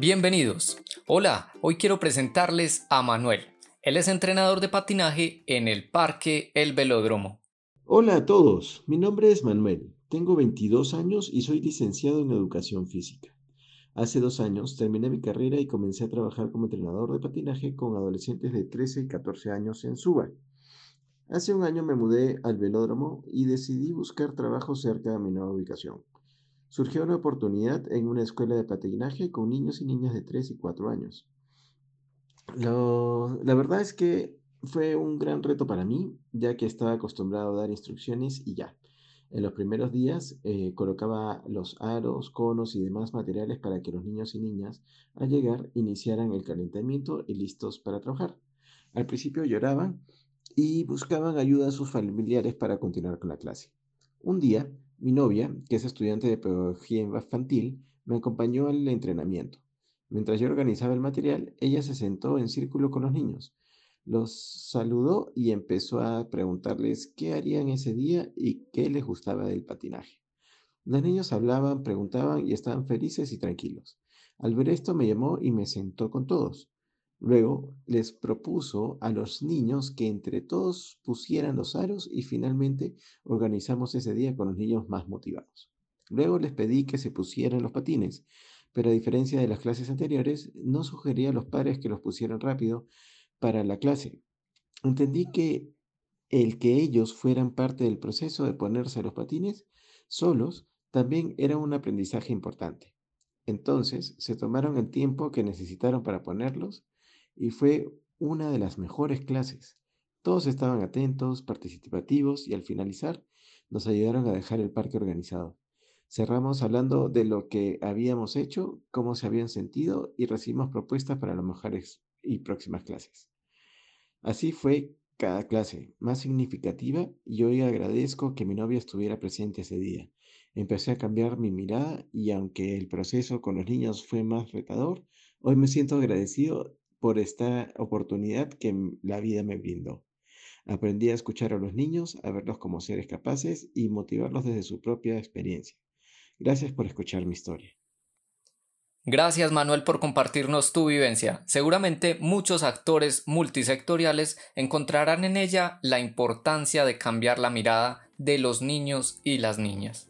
Bienvenidos. Hola, hoy quiero presentarles a Manuel. Él es entrenador de patinaje en el Parque El Velódromo. Hola a todos, mi nombre es Manuel, tengo 22 años y soy licenciado en educación física. Hace dos años terminé mi carrera y comencé a trabajar como entrenador de patinaje con adolescentes de 13 y 14 años en Suba. Hace un año me mudé al velódromo y decidí buscar trabajo cerca de mi nueva ubicación. Surgió una oportunidad en una escuela de patinaje con niños y niñas de 3 y 4 años. la verdad es que fue un gran reto para mí, ya que estaba acostumbrado a dar instrucciones y ya. En los primeros días eh, colocaba los aros, conos y demás materiales para que los niños y niñas al llegar iniciaran el calentamiento y listos para trabajar. Al principio lloraban y buscaban ayuda a sus familiares para continuar con la clase. Un día mi novia, que es estudiante de pedagogía infantil, me acompañó al entrenamiento. Mientras yo organizaba el material, ella se sentó en círculo con los niños. Los saludó y empezó a preguntarles qué harían ese día y qué les gustaba del patinaje. Los niños hablaban, preguntaban y estaban felices y tranquilos. Al ver esto me llamó y me sentó con todos. Luego les propuso a los niños que entre todos pusieran los aros y finalmente organizamos ese día con los niños más motivados. Luego les pedí que se pusieran los patines, pero a diferencia de las clases anteriores, no sugería a los padres que los pusieran rápido para la clase. Entendí que el que ellos fueran parte del proceso de ponerse los patines solos también era un aprendizaje importante. Entonces se tomaron el tiempo que necesitaron para ponerlos y fue una de las mejores clases. Todos estaban atentos, participativos y al finalizar nos ayudaron a dejar el parque organizado. Cerramos hablando de lo que habíamos hecho, cómo se habían sentido y recibimos propuestas para las mejores y próximas clases. Así fue cada clase, más significativa, y hoy agradezco que mi novia estuviera presente ese día. Empecé a cambiar mi mirada y aunque el proceso con los niños fue más retador, hoy me siento agradecido por esta oportunidad que la vida me brindó. Aprendí a escuchar a los niños, a verlos como seres capaces y motivarlos desde su propia experiencia. Gracias por escuchar mi historia. Gracias Manuel por compartirnos tu vivencia. Seguramente muchos actores multisectoriales encontrarán en ella la importancia de cambiar la mirada de los niños y las niñas.